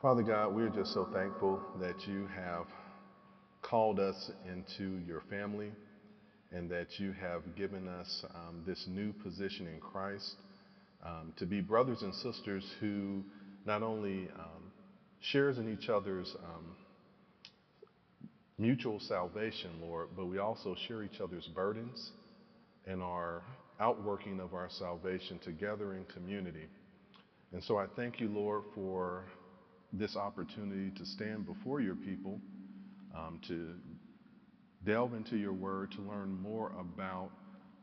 Father God, we're just so thankful that you have called us into your family and that you have given us um, this new position in Christ um, to be brothers and sisters who not only um, shares in each other's um, mutual salvation, Lord, but we also share each other's burdens and our outworking of our salvation together in community. And so I thank you, Lord, for this opportunity to stand before your people, um, to delve into your word, to learn more about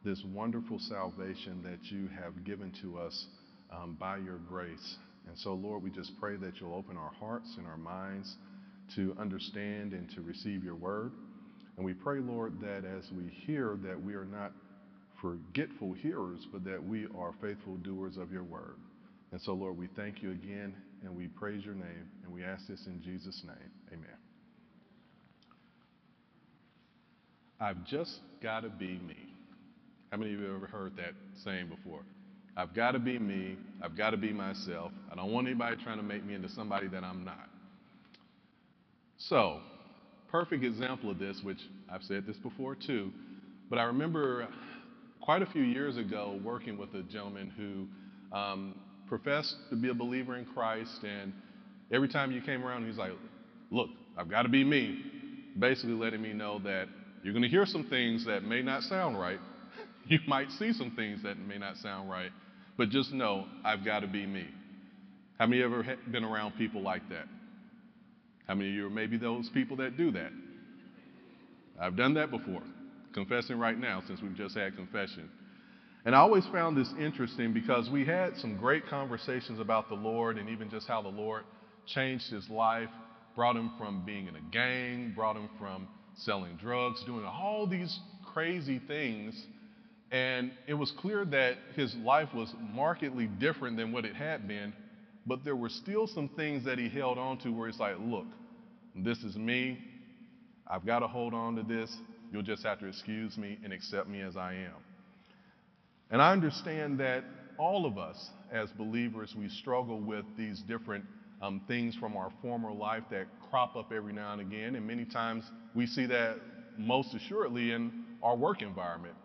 this wonderful salvation that you have given to us um, by your grace. And so, Lord, we just pray that you'll open our hearts and our minds to understand and to receive your word. And we pray, Lord, that as we hear, that we are not forgetful hearers, but that we are faithful doers of your word. And so, Lord, we thank you again and we praise your name and we ask this in Jesus' name. Amen. I've just got to be me. How many of you have ever heard that saying before? I've got to be me. I've got to be myself. I don't want anybody trying to make me into somebody that I'm not. So, perfect example of this, which I've said this before too, but I remember quite a few years ago working with a gentleman who um, professed to be a believer in Christ, and every time you came around, he's like, Look, I've got to be me. Basically, letting me know that you're going to hear some things that may not sound right. you might see some things that may not sound right, but just know I've got to be me. How many of you ever been around people like that? How many of you are maybe those people that do that? I've done that before, confessing right now since we've just had confession. And I always found this interesting because we had some great conversations about the Lord and even just how the Lord changed his life, brought him from being in a gang, brought him from selling drugs, doing all these crazy things. And it was clear that his life was markedly different than what it had been, but there were still some things that he held on to where it's like, look, this is me. I've got to hold on to this. You'll just have to excuse me and accept me as I am. And I understand that all of us as believers, we struggle with these different um, things from our former life that crop up every now and again. And many times we see that most assuredly in our work environment.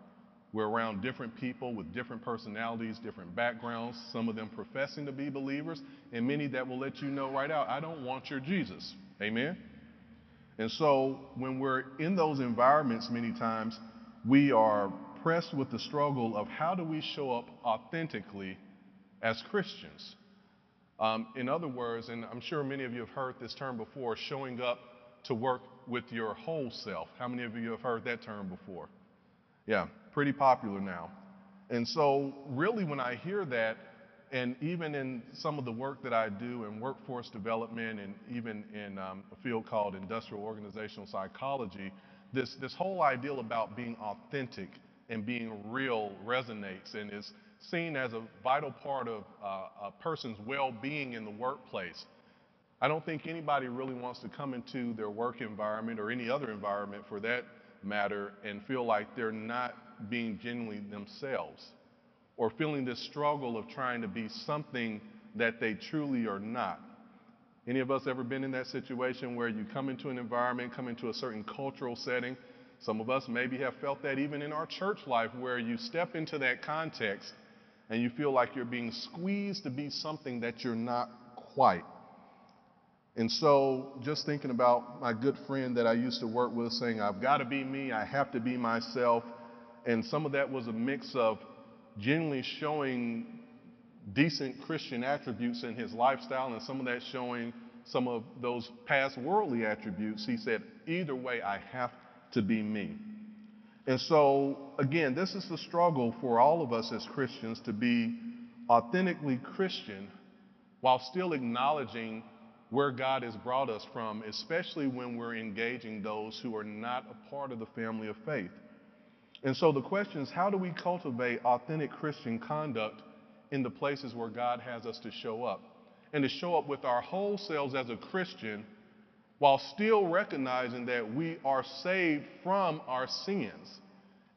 We're around different people with different personalities, different backgrounds, some of them professing to be believers, and many that will let you know right out, I don't want your Jesus. Amen? And so when we're in those environments, many times we are pressed with the struggle of how do we show up authentically as Christians. Um, in other words, and I'm sure many of you have heard this term before, showing up to work with your whole self. How many of you have heard that term before? Yeah, pretty popular now. And so, really, when I hear that, and even in some of the work that I do in workforce development and even in um, a field called industrial organizational psychology, this, this whole ideal about being authentic and being real resonates and is seen as a vital part of uh, a person's well being in the workplace. I don't think anybody really wants to come into their work environment or any other environment for that matter and feel like they're not being genuinely themselves or feeling this struggle of trying to be something that they truly are not. Any of us ever been in that situation where you come into an environment, come into a certain cultural setting? Some of us maybe have felt that even in our church life where you step into that context and you feel like you're being squeezed to be something that you're not quite. And so, just thinking about my good friend that I used to work with saying, I've got to be me, I have to be myself. And some of that was a mix of genuinely showing decent Christian attributes in his lifestyle, and some of that showing some of those past worldly attributes, he said, either way, I have to be me. And so, again, this is the struggle for all of us as Christians to be authentically Christian while still acknowledging where God has brought us from, especially when we're engaging those who are not a part of the family of faith. And so the question is how do we cultivate authentic Christian conduct in the places where God has us to show up? And to show up with our whole selves as a Christian while still recognizing that we are saved from our sins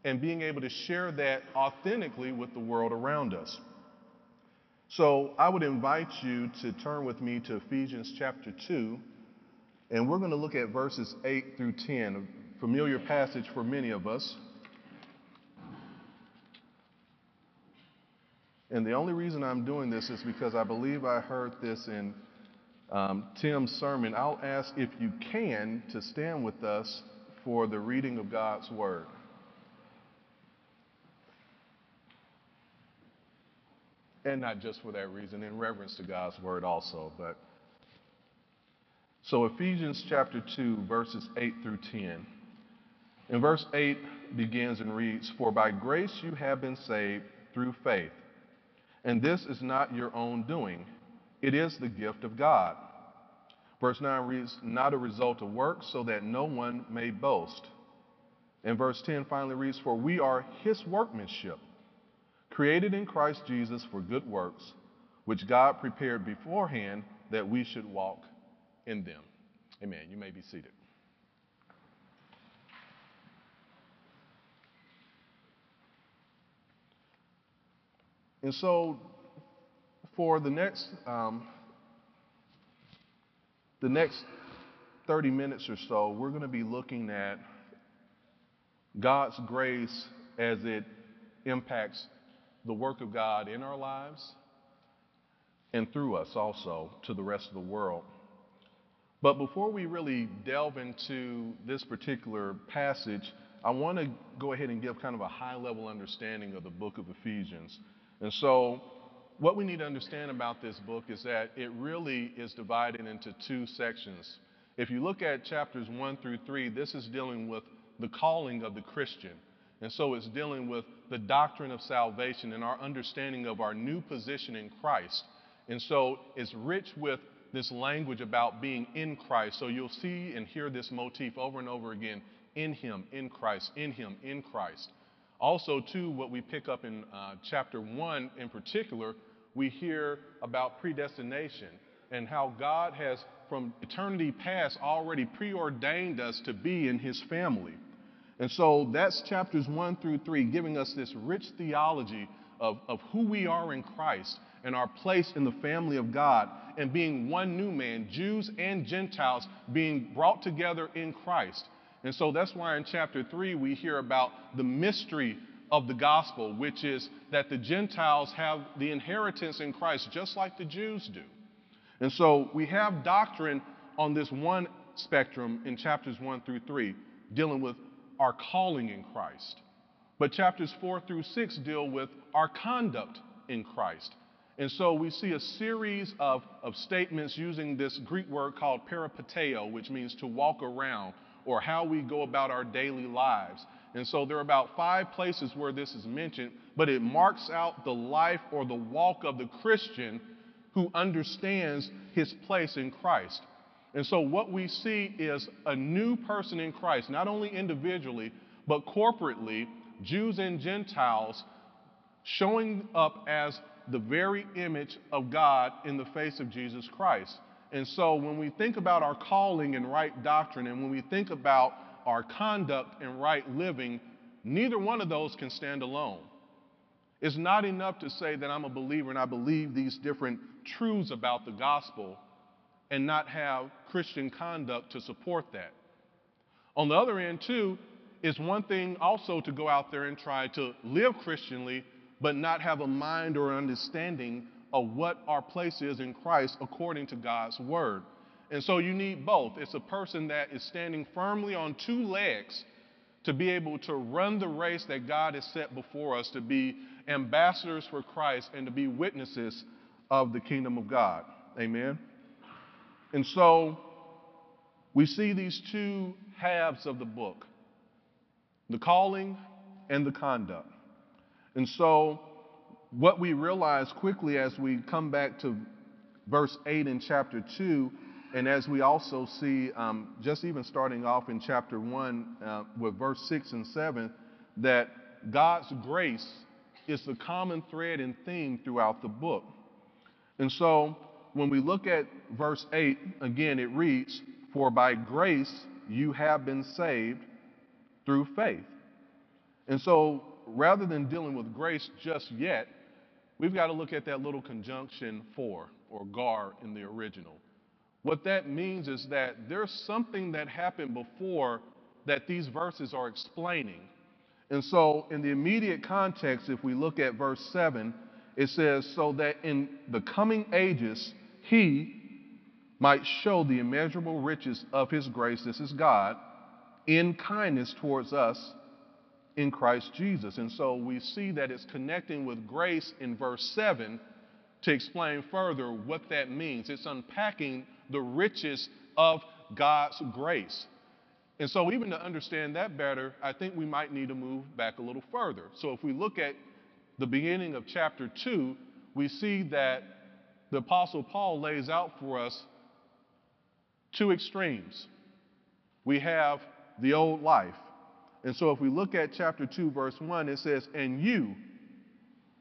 and being able to share that authentically with the world around us. So I would invite you to turn with me to Ephesians chapter 2, and we're going to look at verses 8 through 10, a familiar passage for many of us. And the only reason I'm doing this is because I believe I heard this in um, Tim's sermon. I'll ask if you can to stand with us for the reading of God's Word. And not just for that reason, in reverence to God's Word also. But so Ephesians chapter 2, verses 8 through 10. In verse 8 begins and reads, For by grace you have been saved through faith. And this is not your own doing, it is the gift of God. Verse 9 reads, Not a result of works, so that no one may boast. And verse 10 finally reads, For we are his workmanship, created in Christ Jesus for good works, which God prepared beforehand that we should walk in them. Amen. You may be seated. And so, for the next um, the next 30 minutes or so, we're going to be looking at God's grace as it impacts the work of God in our lives and through us also to the rest of the world. But before we really delve into this particular passage, I want to go ahead and give kind of a high level understanding of the book of Ephesians. And so what we need to understand about this book is that it really is divided into two sections. If you look at chapters 1 through 3, this is dealing with the calling of the Christian. And so it's dealing with the doctrine of salvation and our understanding of our new position in Christ. And so it's rich with this language about being in Christ. So you'll see and hear this motif over and over again in Him, in Christ, in Him, in Christ. Also, too, what we pick up in uh, chapter 1 in particular, we hear about predestination and how God has, from eternity past, already preordained us to be in His family. And so that's chapters 1 through 3, giving us this rich theology of, of who we are in Christ and our place in the family of God and being one new man, Jews and Gentiles being brought together in Christ. And so that's why in chapter 3 we hear about the mystery of the gospel, which is that the Gentiles have the inheritance in Christ just like the Jews do. And so we have doctrine on this one spectrum in chapters 1 through 3, dealing with our calling in Christ. But chapters 4 through 6 deal with our conduct in Christ. And so we see a series of, of statements using this Greek word called peripateo, which means to walk around or how we go about our daily lives. And so there are about five places where this is mentioned, but it marks out the life or the walk of the Christian who understands his place in Christ. And so what we see is a new person in Christ, not only individually, but corporately, Jews and Gentiles showing up as the very image of God in the face of Jesus Christ. And so when we think about our calling and right doctrine, and when we think about our conduct and right living, neither one of those can stand alone. It's not enough to say that I'm a believer and I believe these different truths about the gospel and not have Christian conduct to support that. On the other end, too, it's one thing also to go out there and try to live Christianly, but not have a mind or understanding of what our place is in Christ according to God's word. And so you need both. It's a person that is standing firmly on two legs to be able to run the race that God has set before us, to be ambassadors for Christ and to be witnesses of the kingdom of God. Amen. And so we see these two halves of the book the calling and the conduct. And so what we realize quickly as we come back to verse 8 in chapter 2, and as we also see, um, just even starting off in chapter 1 uh, with verse 6 and 7, that God's grace is the common thread and theme throughout the book. And so when we look at verse 8, again, it reads, For by grace you have been saved through faith. And so rather than dealing with grace just yet, we've got to look at that little conjunction for or gar in the original. What that means is that there's something that happened before that these verses are explaining. And so, in the immediate context, if we look at verse 7, it says, So that in the coming ages he might show the immeasurable riches of his grace, this is God, in kindness towards us in Christ Jesus. And so we see that it's connecting with grace in verse 7 to explain further what that means. It's unpacking the riches of God's grace. And so, even to understand that better, I think we might need to move back a little further. So, if we look at the beginning of chapter 2, we see that the Apostle Paul lays out for us two extremes. We have the old life. And so, if we look at chapter 2, verse 1, it says, And you,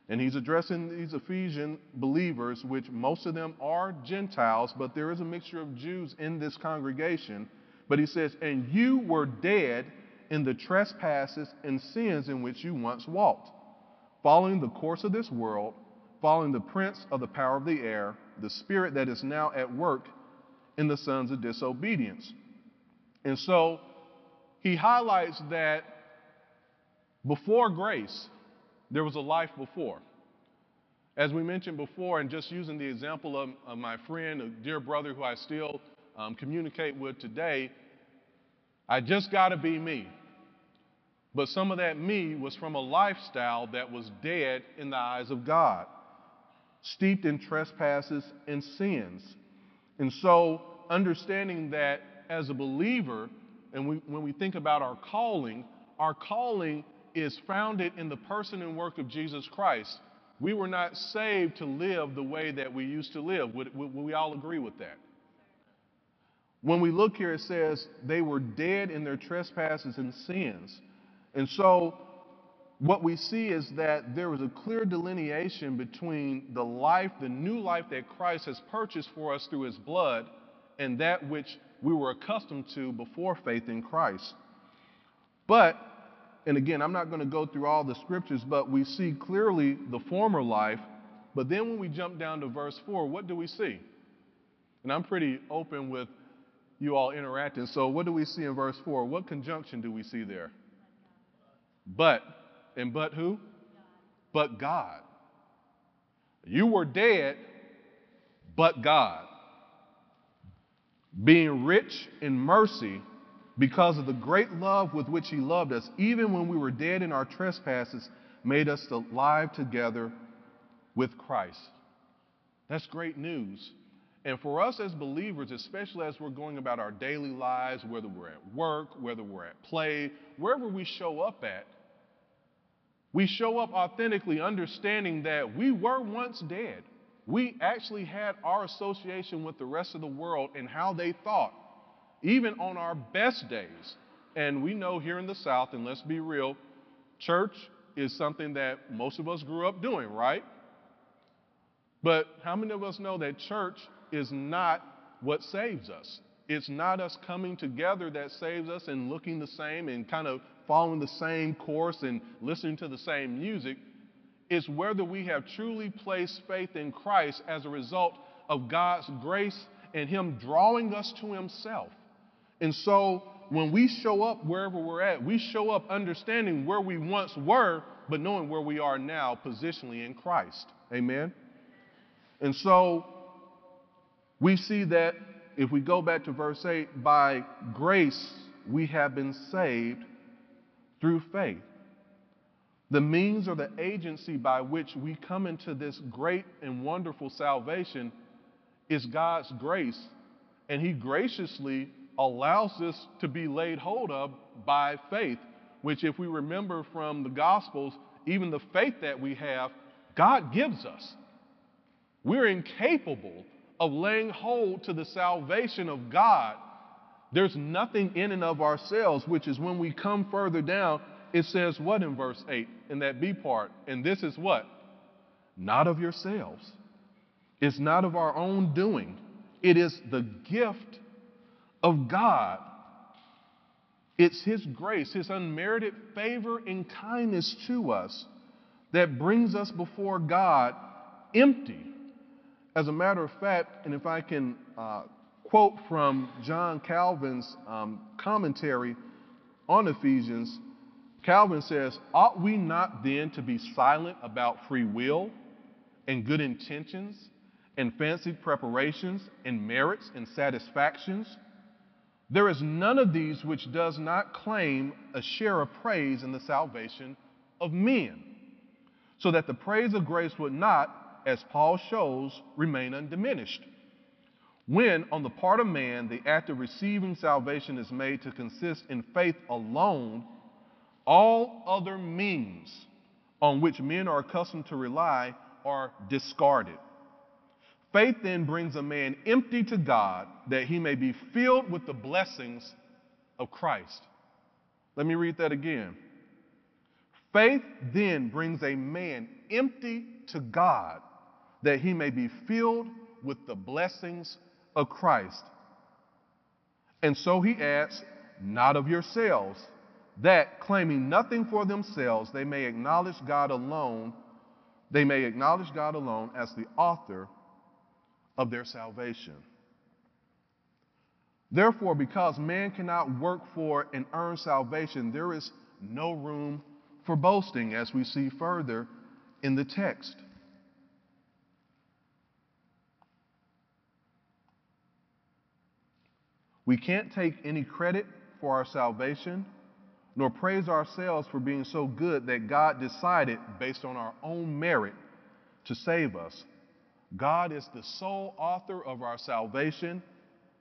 and he's addressing these Ephesian believers, which most of them are Gentiles, but there is a mixture of Jews in this congregation. But he says, And you were dead in the trespasses and sins in which you once walked, following the course of this world, following the prince of the power of the air, the spirit that is now at work in the sons of disobedience. And so he highlights that before grace, there was a life before. As we mentioned before, and just using the example of, of my friend, a dear brother who I still um, communicate with today, I just got to be me. But some of that me was from a lifestyle that was dead in the eyes of God, steeped in trespasses and sins. And so, understanding that as a believer, and we, when we think about our calling, our calling is founded in the person and work of Jesus Christ. We were not saved to live the way that we used to live. Would, would, would we all agree with that? When we look here, it says they were dead in their trespasses and sins. And so, what we see is that there was a clear delineation between the life, the new life that Christ has purchased for us through his blood, and that which we were accustomed to before faith in Christ. But, and again, I'm not going to go through all the scriptures, but we see clearly the former life. But then when we jump down to verse 4, what do we see? And I'm pretty open with you all interacting. So, what do we see in verse 4? What conjunction do we see there? But. And but who? But God. You were dead, but God. Being rich in mercy because of the great love with which He loved us, even when we were dead in our trespasses, made us alive together with Christ. That's great news. And for us as believers, especially as we're going about our daily lives, whether we're at work, whether we're at play, wherever we show up at, we show up authentically understanding that we were once dead. We actually had our association with the rest of the world and how they thought, even on our best days. And we know here in the South, and let's be real, church is something that most of us grew up doing, right? But how many of us know that church is not what saves us. It's not us coming together that saves us and looking the same and kind of following the same course and listening to the same music. It's whether we have truly placed faith in Christ as a result of God's grace and Him drawing us to Himself. And so when we show up wherever we're at, we show up understanding where we once were, but knowing where we are now positionally in Christ. Amen? And so we see that if we go back to verse 8, by grace we have been saved through faith. The means or the agency by which we come into this great and wonderful salvation is God's grace, and He graciously allows us to be laid hold of by faith, which, if we remember from the Gospels, even the faith that we have, God gives us. We're incapable of laying hold to the salvation of God, there's nothing in and of ourselves, which is when we come further down, it says what in verse 8 in that B part? And this is what? Not of yourselves. It's not of our own doing. It is the gift of God. It's His grace, His unmerited favor and kindness to us that brings us before God empty. As a matter of fact, and if I can uh, quote from John Calvin's um, commentary on Ephesians, Calvin says, Ought we not then to be silent about free will and good intentions and fancied preparations and merits and satisfactions? There is none of these which does not claim a share of praise in the salvation of men, so that the praise of grace would not, as Paul shows, remain undiminished. When, on the part of man, the act of receiving salvation is made to consist in faith alone, all other means on which men are accustomed to rely are discarded. Faith then brings a man empty to God that he may be filled with the blessings of Christ. Let me read that again. Faith then brings a man empty to God that he may be filled with the blessings of Christ. And so he adds, not of yourselves, that claiming nothing for themselves, they may acknowledge God alone, they may acknowledge God alone as the author of their salvation. Therefore, because man cannot work for and earn salvation, there is no room for boasting, as we see further in the text. We can't take any credit for our salvation, nor praise ourselves for being so good that God decided, based on our own merit, to save us. God is the sole author of our salvation.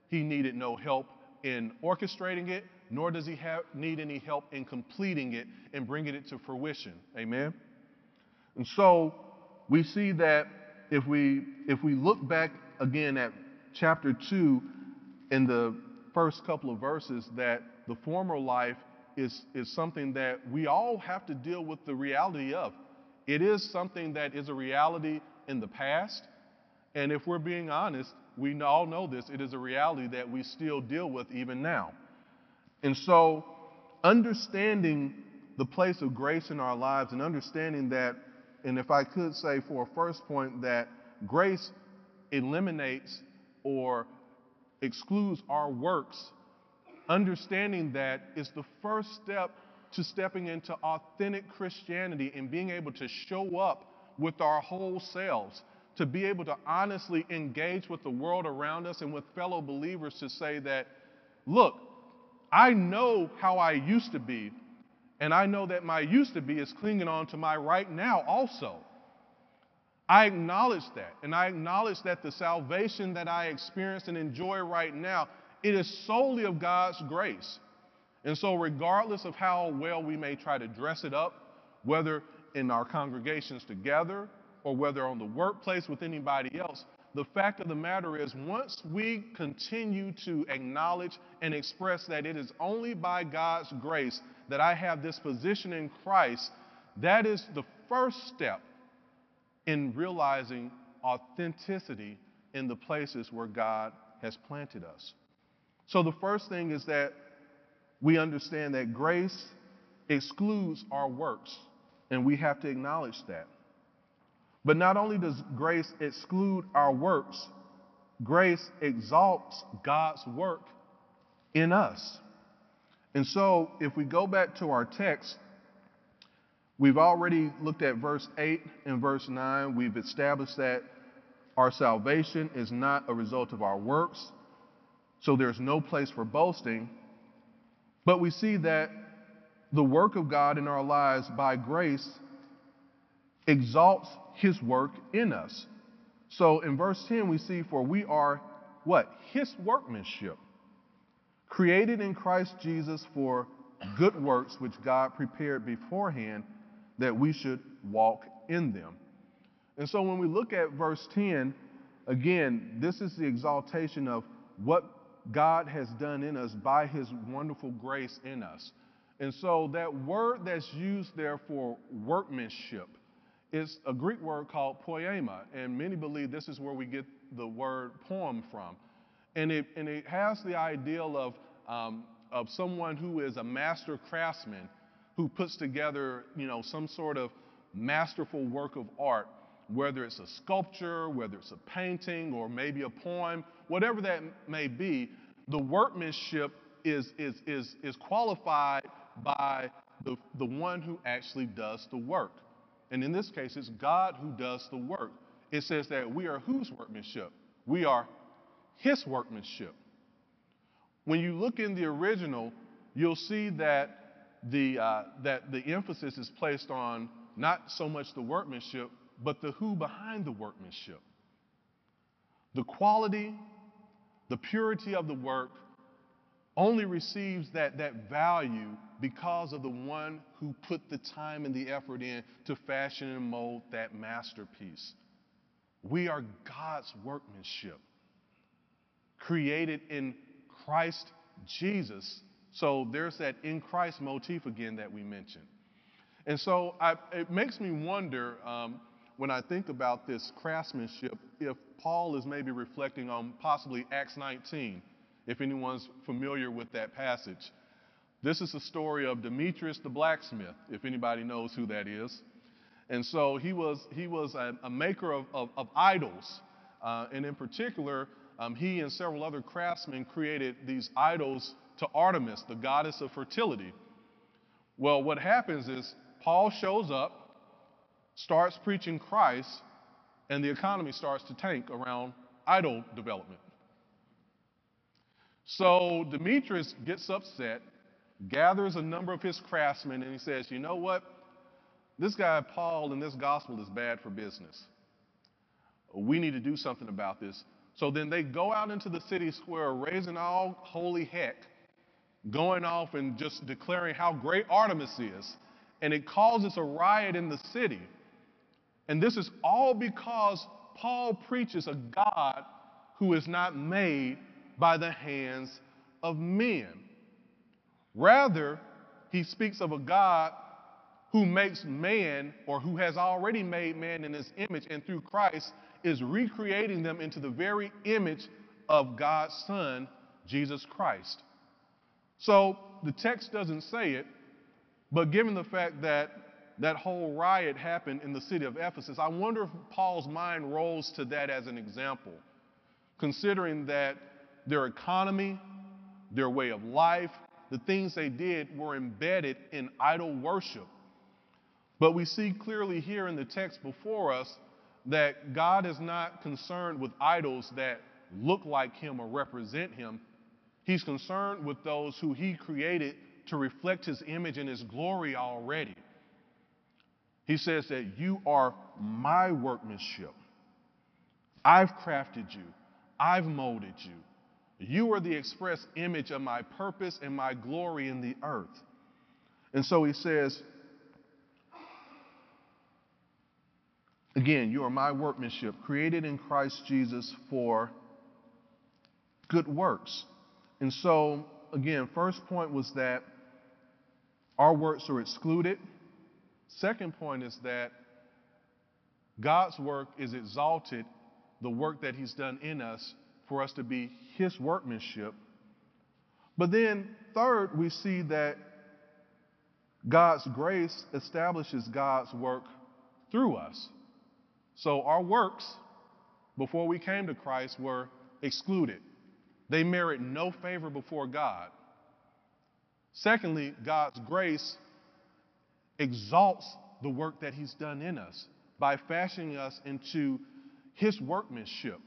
He needed no help in orchestrating it, nor does he have, need any help in completing it and bringing it to fruition. Amen? And so we see that if we, if we look back again at chapter 2 in the first couple of verses, that the former life is, is something that we all have to deal with the reality of. It is something that is a reality in the past. And if we're being honest, we all know this. It is a reality that we still deal with even now. And so, understanding the place of grace in our lives and understanding that, and if I could say for a first point, that grace eliminates or excludes our works, understanding that is the first step to stepping into authentic Christianity and being able to show up with our whole selves to be able to honestly engage with the world around us and with fellow believers to say that, look, I know how I used to be, and I know that my used to be is clinging on to my right now also. I acknowledge that, and I acknowledge that the salvation that I experience and enjoy right now, it is solely of God's grace. And so, regardless of how well we may try to dress it up, whether in our congregations together or whether on the workplace with anybody else, the fact of the matter is, once we continue to acknowledge and express that it is only by God's grace that I have this position in Christ, that is the first step in realizing authenticity in the places where God has planted us. So, the first thing is that we understand that grace excludes our works, and we have to acknowledge that. But not only does grace exclude our works, grace exalts God's work in us. And so, if we go back to our text, we've already looked at verse 8 and verse 9. We've established that our salvation is not a result of our works, so there's no place for boasting. But we see that the work of God in our lives by grace exalts his work in us. So in verse 10, we see, For we are what? His workmanship, created in Christ Jesus for good works which God prepared beforehand that we should walk in them. And so when we look at verse 10, again, this is the exaltation of what God has done in us by his wonderful grace in us. And so that word that's used there for workmanship is a Greek word called poema, and many believe this is where we get the word poem from. And it, and it has the ideal of, um, of someone who is a master craftsman who puts together, you know, some sort of masterful work of art, whether it's a sculpture, whether it's a painting, or maybe a poem, whatever that may be, the workmanship is, is, is, is qualified by the, the one who actually does the work. And in this case, it's God who does the work. It says that we are whose workmanship? We are his workmanship. When you look in the original, you'll see that the, uh, that the emphasis is placed on not so much the workmanship, but the who behind the workmanship. The quality, the purity of the work only receives that, that value because of the one who put the time and the effort in to fashion and mold that masterpiece. We are God's workmanship, created in Christ Jesus. So there's that in Christ motif again that we mentioned. And so I, it makes me wonder um, when I think about this craftsmanship if Paul is maybe reflecting on possibly Acts 19 if anyone's familiar with that passage. This is the story of Demetrius the blacksmith, if anybody knows who that is. And so he was, he was a, a maker of, of, of idols. Uh, and in particular, um, he and several other craftsmen created these idols to Artemis, the goddess of fertility. Well, what happens is Paul shows up, starts preaching Christ, and the economy starts to tank around idol development. So Demetrius gets upset, gathers a number of his craftsmen, and he says, You know what? This guy, Paul, and this gospel is bad for business. We need to do something about this. So then they go out into the city square, raising all holy heck, going off and just declaring how great Artemis is. And it causes a riot in the city. And this is all because Paul preaches a God who is not made by the hands of men. Rather, he speaks of a God who makes man or who has already made man in his image and through Christ is recreating them into the very image of God's Son, Jesus Christ. So the text doesn't say it, but given the fact that that whole riot happened in the city of Ephesus, I wonder if Paul's mind rolls to that as an example, considering that their economy, their way of life, the things they did were embedded in idol worship. But we see clearly here in the text before us that God is not concerned with idols that look like Him or represent Him. He's concerned with those who He created to reflect His image and His glory already. He says that you are my workmanship. I've crafted you, I've molded you. You are the express image of my purpose and my glory in the earth. And so he says, Again, you are my workmanship, created in Christ Jesus for good works. And so, again, first point was that our works are excluded. Second point is that God's work is exalted, the work that He's done in us, for us to be his workmanship. But then, third, we see that God's grace establishes God's work through us. So our works before we came to Christ were excluded. They merit no favor before God. Secondly, God's grace exalts the work that He's done in us by fashioning us into His workmanship.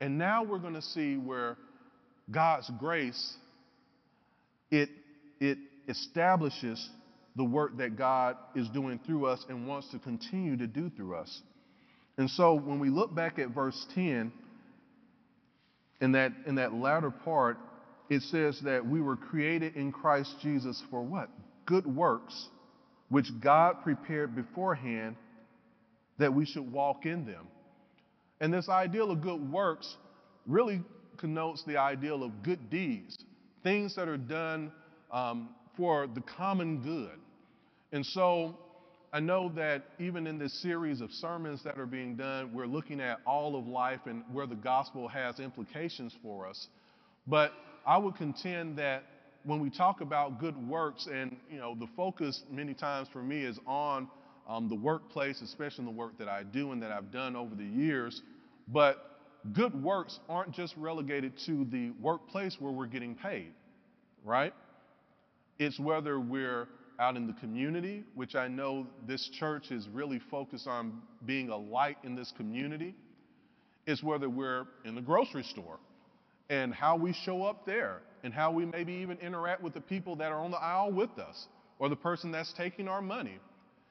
And now we're going to see where God's grace it it establishes the work that God is doing through us and wants to continue to do through us. And so when we look back at verse 10 in that in that latter part it says that we were created in Christ Jesus for what? Good works which God prepared beforehand that we should walk in them. And this ideal of good works really connotes the ideal of good deeds, things that are done um, for the common good. And so I know that even in this series of sermons that are being done, we're looking at all of life and where the gospel has implications for us. But I would contend that when we talk about good works, and you know, the focus many times for me is on um, the workplace, especially the work that I do and that I've done over the years. But good works aren't just relegated to the workplace where we're getting paid, right? It's whether we're out in the community, which I know this church is really focused on being a light in this community. It's whether we're in the grocery store and how we show up there and how we maybe even interact with the people that are on the aisle with us or the person that's taking our money.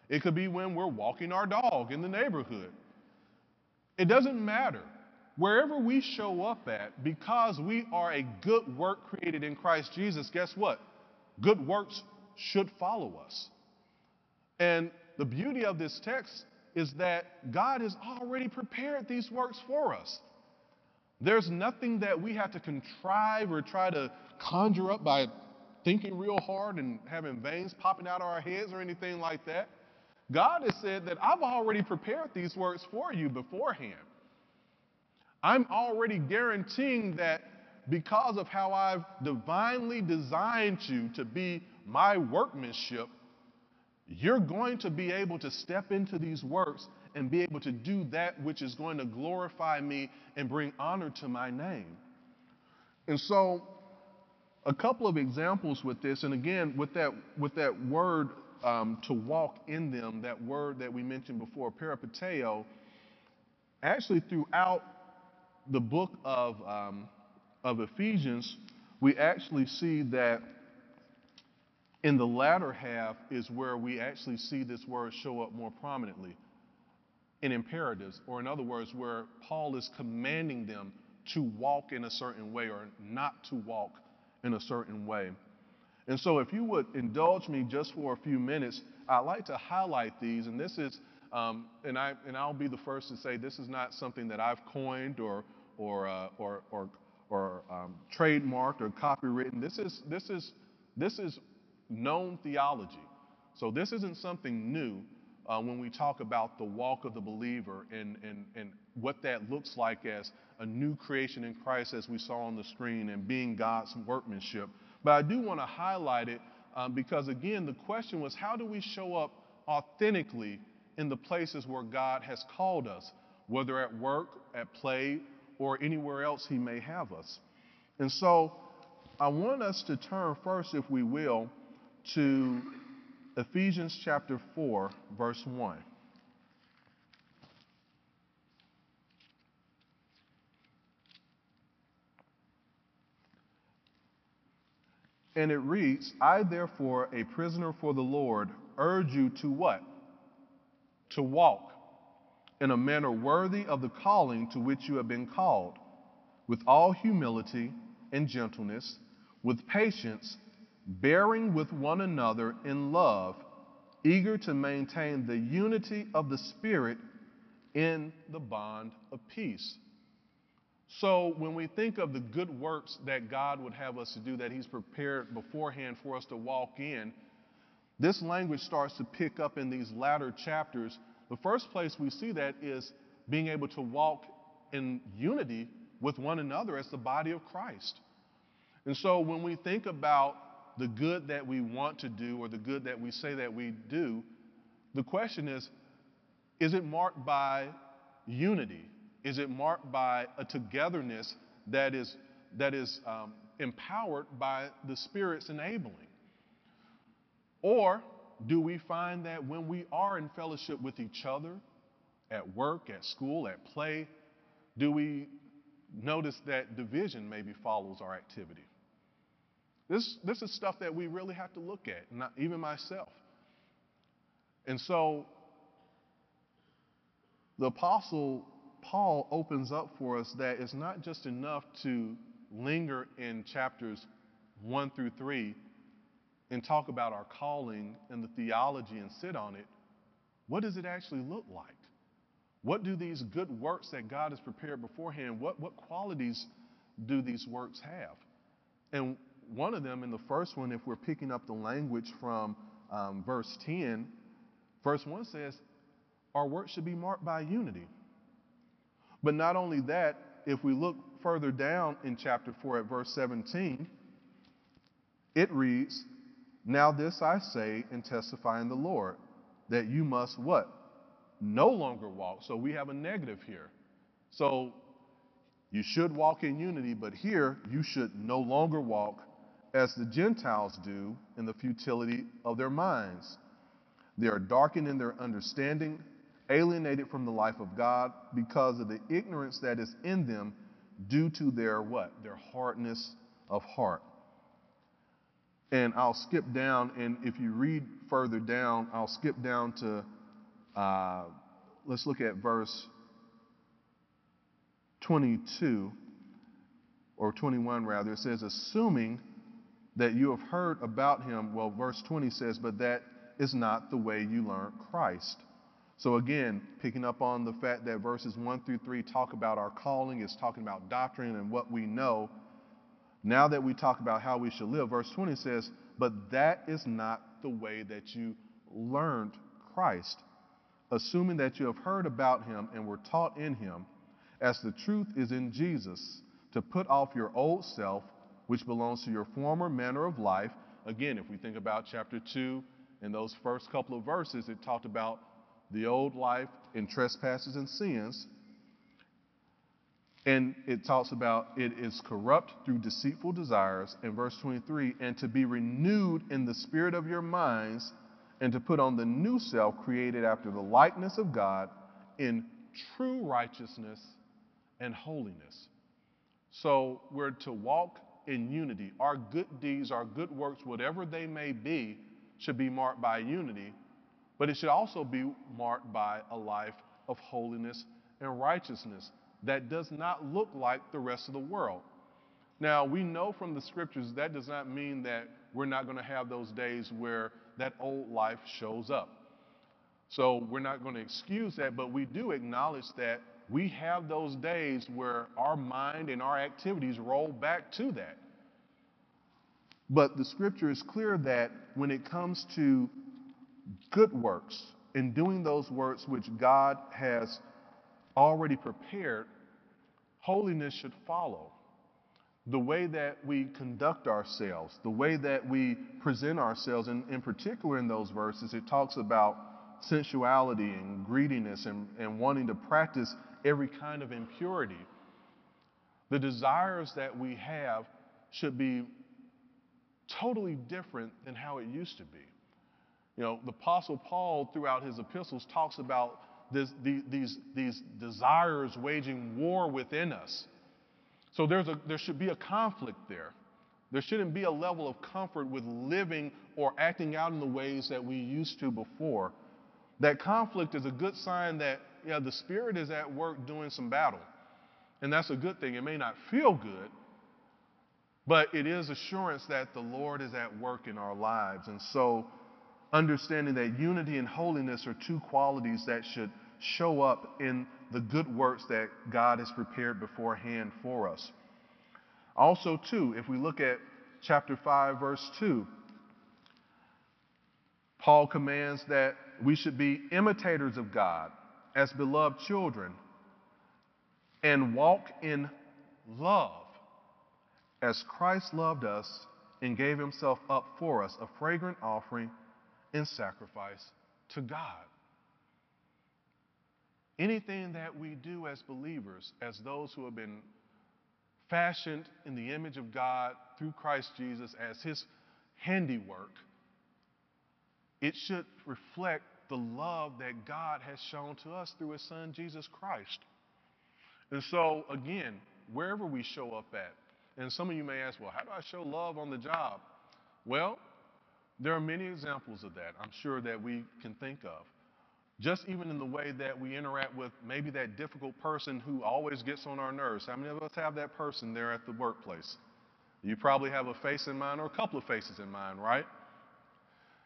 It could be when we're walking our dog in the neighborhood. It doesn't matter. Wherever we show up at, because we are a good work created in Christ Jesus, guess what? Good works should follow us. And the beauty of this text is that God has already prepared these works for us. There's nothing that we have to contrive or try to conjure up by thinking real hard and having veins popping out of our heads or anything like that. God has said that I've already prepared these works for you beforehand. I'm already guaranteeing that because of how I've divinely designed you to be my workmanship, you're going to be able to step into these works and be able to do that which is going to glorify me and bring honor to my name. And so, a couple of examples with this, and again, with that, with that word um, to walk in them, that word that we mentioned before, peripateo, actually throughout the book of, um, of Ephesians, we actually see that in the latter half is where we actually see this word show up more prominently in imperatives, or in other words, where Paul is commanding them to walk in a certain way or not to walk in a certain way. And so, if you would indulge me just for a few minutes, I'd like to highlight these. And this is, um, and I and I'll be the first to say this is not something that I've coined or or uh, or or, or um, trademarked or copywritten. This is this is this is known theology. So this isn't something new uh, when we talk about the walk of the believer and, and, and what that looks like as a new creation in Christ, as we saw on the screen, and being God's workmanship. But I do want to highlight it um, because, again, the question was how do we show up authentically in the places where God has called us, whether at work, at play, or anywhere else He may have us? And so I want us to turn first, if we will, to Ephesians chapter 4, verse 1. And it reads, I therefore, a prisoner for the Lord, urge you to what? To walk in a manner worthy of the calling to which you have been called, with all humility and gentleness, with patience bearing with one another in love, eager to maintain the unity of the Spirit in the bond of peace. So, when we think of the good works that God would have us to do, that He's prepared beforehand for us to walk in, this language starts to pick up in these latter chapters. The first place we see that is being able to walk in unity with one another as the body of Christ. And so, when we think about the good that we want to do or the good that we say that we do, the question is is it marked by unity? Is it marked by a togetherness that is, that is um, empowered by the Spirit's enabling? Or do we find that when we are in fellowship with each other, at work, at school, at play, do we notice that division maybe follows our activity? This, this is stuff that we really have to look at, not even myself. And so the apostle Paul opens up for us that it's not just enough to linger in chapters 1 through 3 and talk about our calling and the theology and sit on it. What does it actually look like? What do these good works that God has prepared beforehand, what, what qualities do these works have? And one of them, in the first one, if we're picking up the language from um, verse 10, verse 1 says, Our work should be marked by unity. But not only that, if we look further down in chapter 4 at verse 17, it reads, Now this I say and testify in the Lord, that you must what? No longer walk. So we have a negative here. So you should walk in unity, but here you should no longer walk as the Gentiles do in the futility of their minds. They are darkened in their understanding, alienated from the life of God because of the ignorance that is in them due to their what? Their hardness of heart. And I'll skip down, and if you read further down, I'll skip down to, uh, let's look at verse 22 or 21 rather. It says, assuming that you have heard about him. Well, verse 20 says, but that is not the way you learned Christ. So again, picking up on the fact that verses 1 through 3 talk about our calling, it's talking about doctrine and what we know. Now that we talk about how we should live, verse 20 says, but that is not the way that you learned Christ, assuming that you have heard about him and were taught in him, as the truth is in Jesus, to put off your old self which belongs to your former manner of life. Again, if we think about chapter 2, in those first couple of verses, it talked about the old life in trespasses and sins. And it talks about it is corrupt through deceitful desires. In verse 23, and to be renewed in the spirit of your minds, and to put on the new self created after the likeness of God in true righteousness and holiness. So we're to walk in unity. Our good deeds, our good works, whatever they may be, should be marked by unity, but it should also be marked by a life of holiness and righteousness that does not look like the rest of the world. Now, we know from the scriptures that does not mean that we're not going to have those days where that old life shows up. So we're not going to excuse that, but we do acknowledge that we have those days where our mind and our activities roll back to that. But the scripture is clear that when it comes to good works and doing those works which God has already prepared, holiness should follow. The way that we conduct ourselves, the way that we present ourselves, and in particular in those verses, it talks about sensuality and greediness and, and wanting to practice every kind of impurity. The desires that we have should be totally different than how it used to be. You know, the Apostle Paul, throughout his epistles, talks about this, the, these, these desires waging war within us. So there's a, there should be a conflict there. There shouldn't be a level of comfort with living or acting out in the ways that we used to before. That conflict is a good sign that yeah, the Spirit is at work doing some battle. And that's a good thing. It may not feel good, but it is assurance that the Lord is at work in our lives. And so, understanding that unity and holiness are two qualities that should show up in the good works that God has prepared beforehand for us. Also, too, if we look at chapter 5, verse 2, Paul commands that we should be imitators of God as beloved children and walk in love as Christ loved us and gave himself up for us, a fragrant offering and sacrifice to God. Anything that we do as believers, as those who have been fashioned in the image of God through Christ Jesus as his handiwork, it should reflect the love that God has shown to us through his son Jesus Christ. And so, again, wherever we show up at, and some of you may ask, well, how do I show love on the job? Well, there are many examples of that I'm sure that we can think of. Just even in the way that we interact with maybe that difficult person who always gets on our nerves. How many of us have that person there at the workplace? You probably have a face in mind or a couple of faces in mind, right?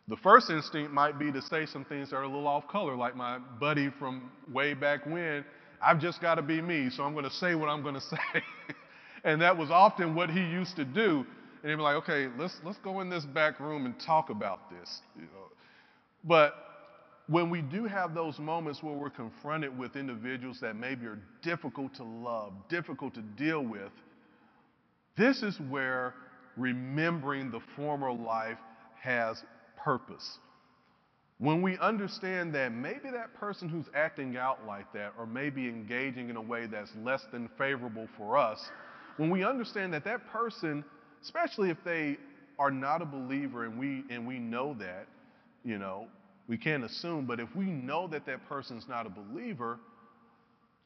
The first instinct might be to say some things that are a little off color, like my buddy from way back when. I've just got to be me, so I'm going to say what I'm going to say. and that was often what he used to do. And he'd be like, okay, let's, let's go in this back room and talk about this. You know? But when we do have those moments where we're confronted with individuals that maybe are difficult to love, difficult to deal with, this is where remembering the former life has purpose. when we understand that maybe that person who's acting out like that or maybe engaging in a way that's less than favorable for us, when we understand that that person, especially if they are not a believer and we and we know that, you know, we can't assume, but if we know that that person's not a believer,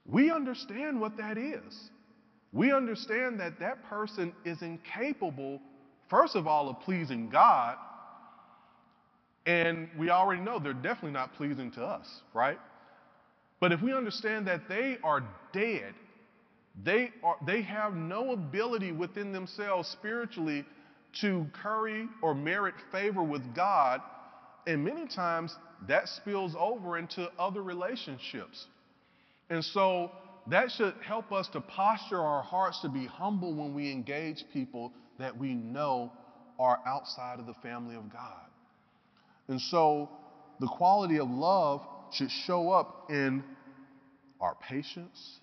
we understand what that is. We understand that that person is incapable, first of all, of pleasing God, and we already know they're definitely not pleasing to us, right? But if we understand that they are dead, they, are, they have no ability within themselves spiritually to curry or merit favor with God, and many times that spills over into other relationships. And so that should help us to posture our hearts to be humble when we engage people that we know are outside of the family of God. And so the quality of love should show up in our patience,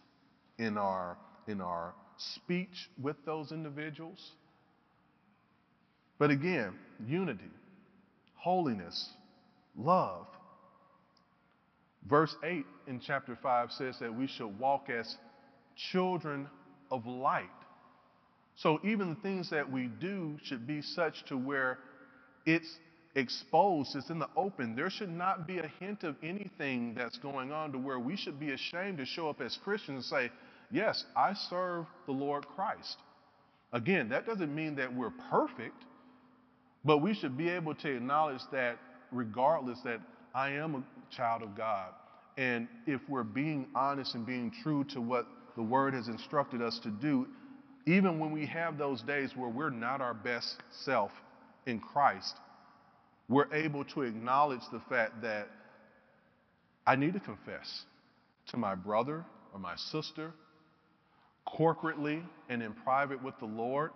in our, in our speech with those individuals. But again, unity, holiness, love. Verse 8 in chapter 5 says that we should walk as children of light. So even the things that we do should be such to where it's exposed, it's in the open. There should not be a hint of anything that's going on to where we should be ashamed to show up as Christians and say, Yes, I serve the Lord Christ. Again, that doesn't mean that we're perfect, but we should be able to acknowledge that regardless that I am a child of God. And if we're being honest and being true to what the word has instructed us to do, even when we have those days where we're not our best self in Christ, we're able to acknowledge the fact that I need to confess to my brother or my sister, corporately and in private with the Lord,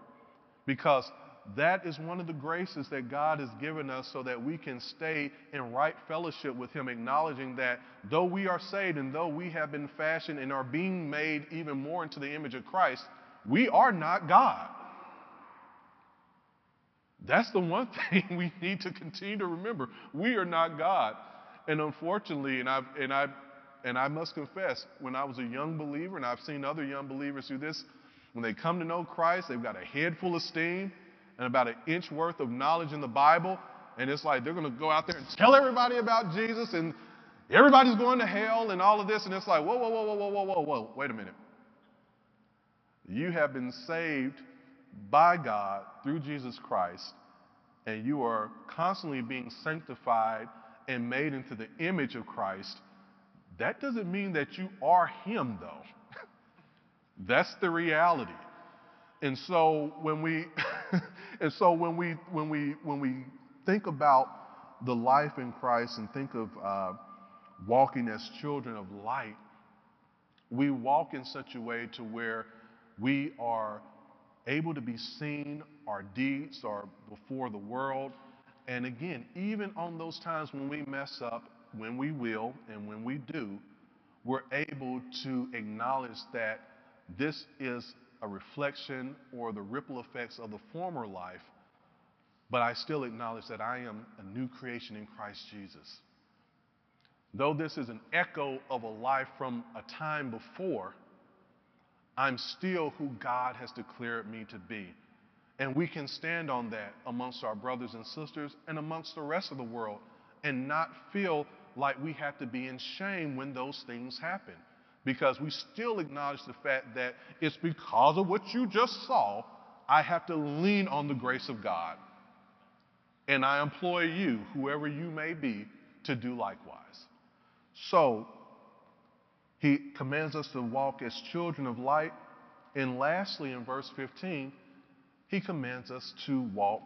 because that is one of the graces that God has given us so that we can stay in right fellowship with Him, acknowledging that though we are saved and though we have been fashioned and are being made even more into the image of Christ, we are not God. That's the one thing we need to continue to remember. We are not God. And unfortunately, and I and I and I must confess, when I was a young believer, and I've seen other young believers do this, when they come to know Christ, they've got a head full of steam and about an inch worth of knowledge in the Bible, and it's like they're going to go out there and tell everybody about Jesus, and everybody's going to hell, and all of this, and it's like, whoa, whoa, whoa, whoa, whoa, whoa, whoa, whoa, wait a minute. You have been saved by God through Jesus Christ, and you are constantly being sanctified and made into the image of Christ. That doesn't mean that you are Him, though. That's the reality. And so when we and so when we when we when we think about the life in Christ and think of uh, walking as children of light, we walk in such a way to where we are able to be seen, our deeds are before the world. And again, even on those times when we mess up, when we will, and when we do, we're able to acknowledge that this is a reflection or the ripple effects of the former life, but I still acknowledge that I am a new creation in Christ Jesus. Though this is an echo of a life from a time before, I'm still who God has declared me to be. And we can stand on that amongst our brothers and sisters and amongst the rest of the world and not feel like we have to be in shame when those things happen because we still acknowledge the fact that it's because of what you just saw, I have to lean on the grace of God. And I employ you, whoever you may be, to do likewise. So, he commands us to walk as children of light. And lastly, in verse 15, he commands us to walk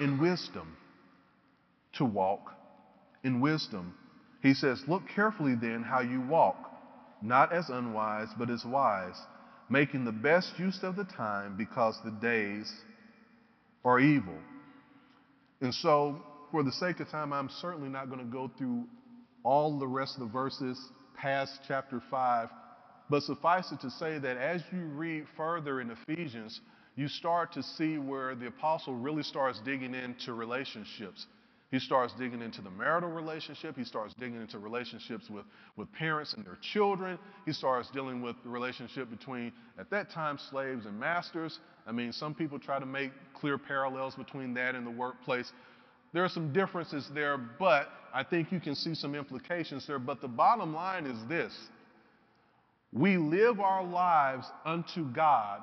in wisdom. To walk in wisdom. He says, Look carefully then how you walk not as unwise, but as wise, making the best use of the time because the days are evil. And so, for the sake of time, I'm certainly not going to go through all the rest of the verses past chapter 5. But suffice it to say that as you read further in Ephesians, you start to see where the apostle really starts digging into relationships. He starts digging into the marital relationship. He starts digging into relationships with, with parents and their children. He starts dealing with the relationship between, at that time, slaves and masters. I mean, some people try to make clear parallels between that and the workplace. There are some differences there, but I think you can see some implications there. But the bottom line is this we live our lives unto God,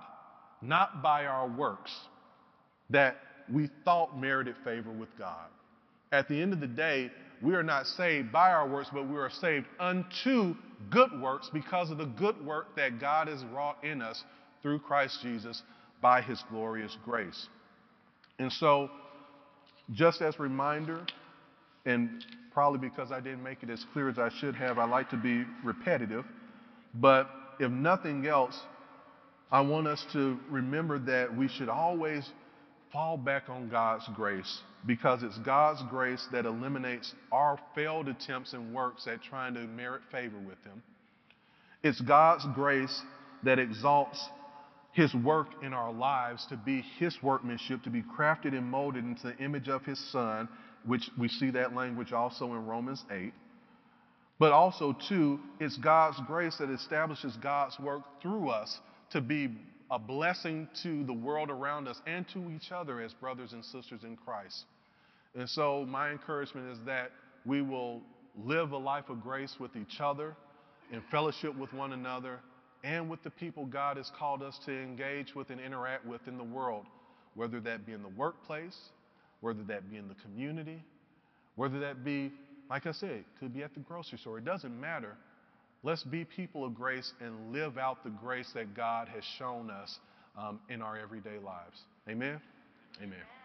not by our works that we thought merited favor with God. At the end of the day, we are not saved by our works, but we are saved unto good works because of the good work that God has wrought in us through Christ Jesus by his glorious grace. And so, just as a reminder, and probably because I didn't make it as clear as I should have, I like to be repetitive. But if nothing else, I want us to remember that we should always fall back on God's grace because it's God's grace that eliminates our failed attempts and works at trying to merit favor with Him. It's God's grace that exalts His work in our lives to be His workmanship, to be crafted and molded into the image of His Son, which we see that language also in Romans 8. But also, too, it's God's grace that establishes God's work through us to be a blessing to the world around us and to each other as brothers and sisters in Christ. And so, my encouragement is that we will live a life of grace with each other, in fellowship with one another, and with the people God has called us to engage with and interact with in the world, whether that be in the workplace, whether that be in the community, whether that be, like I said, could be at the grocery store. It doesn't matter. Let's be people of grace and live out the grace that God has shown us um, in our everyday lives. Amen? Amen.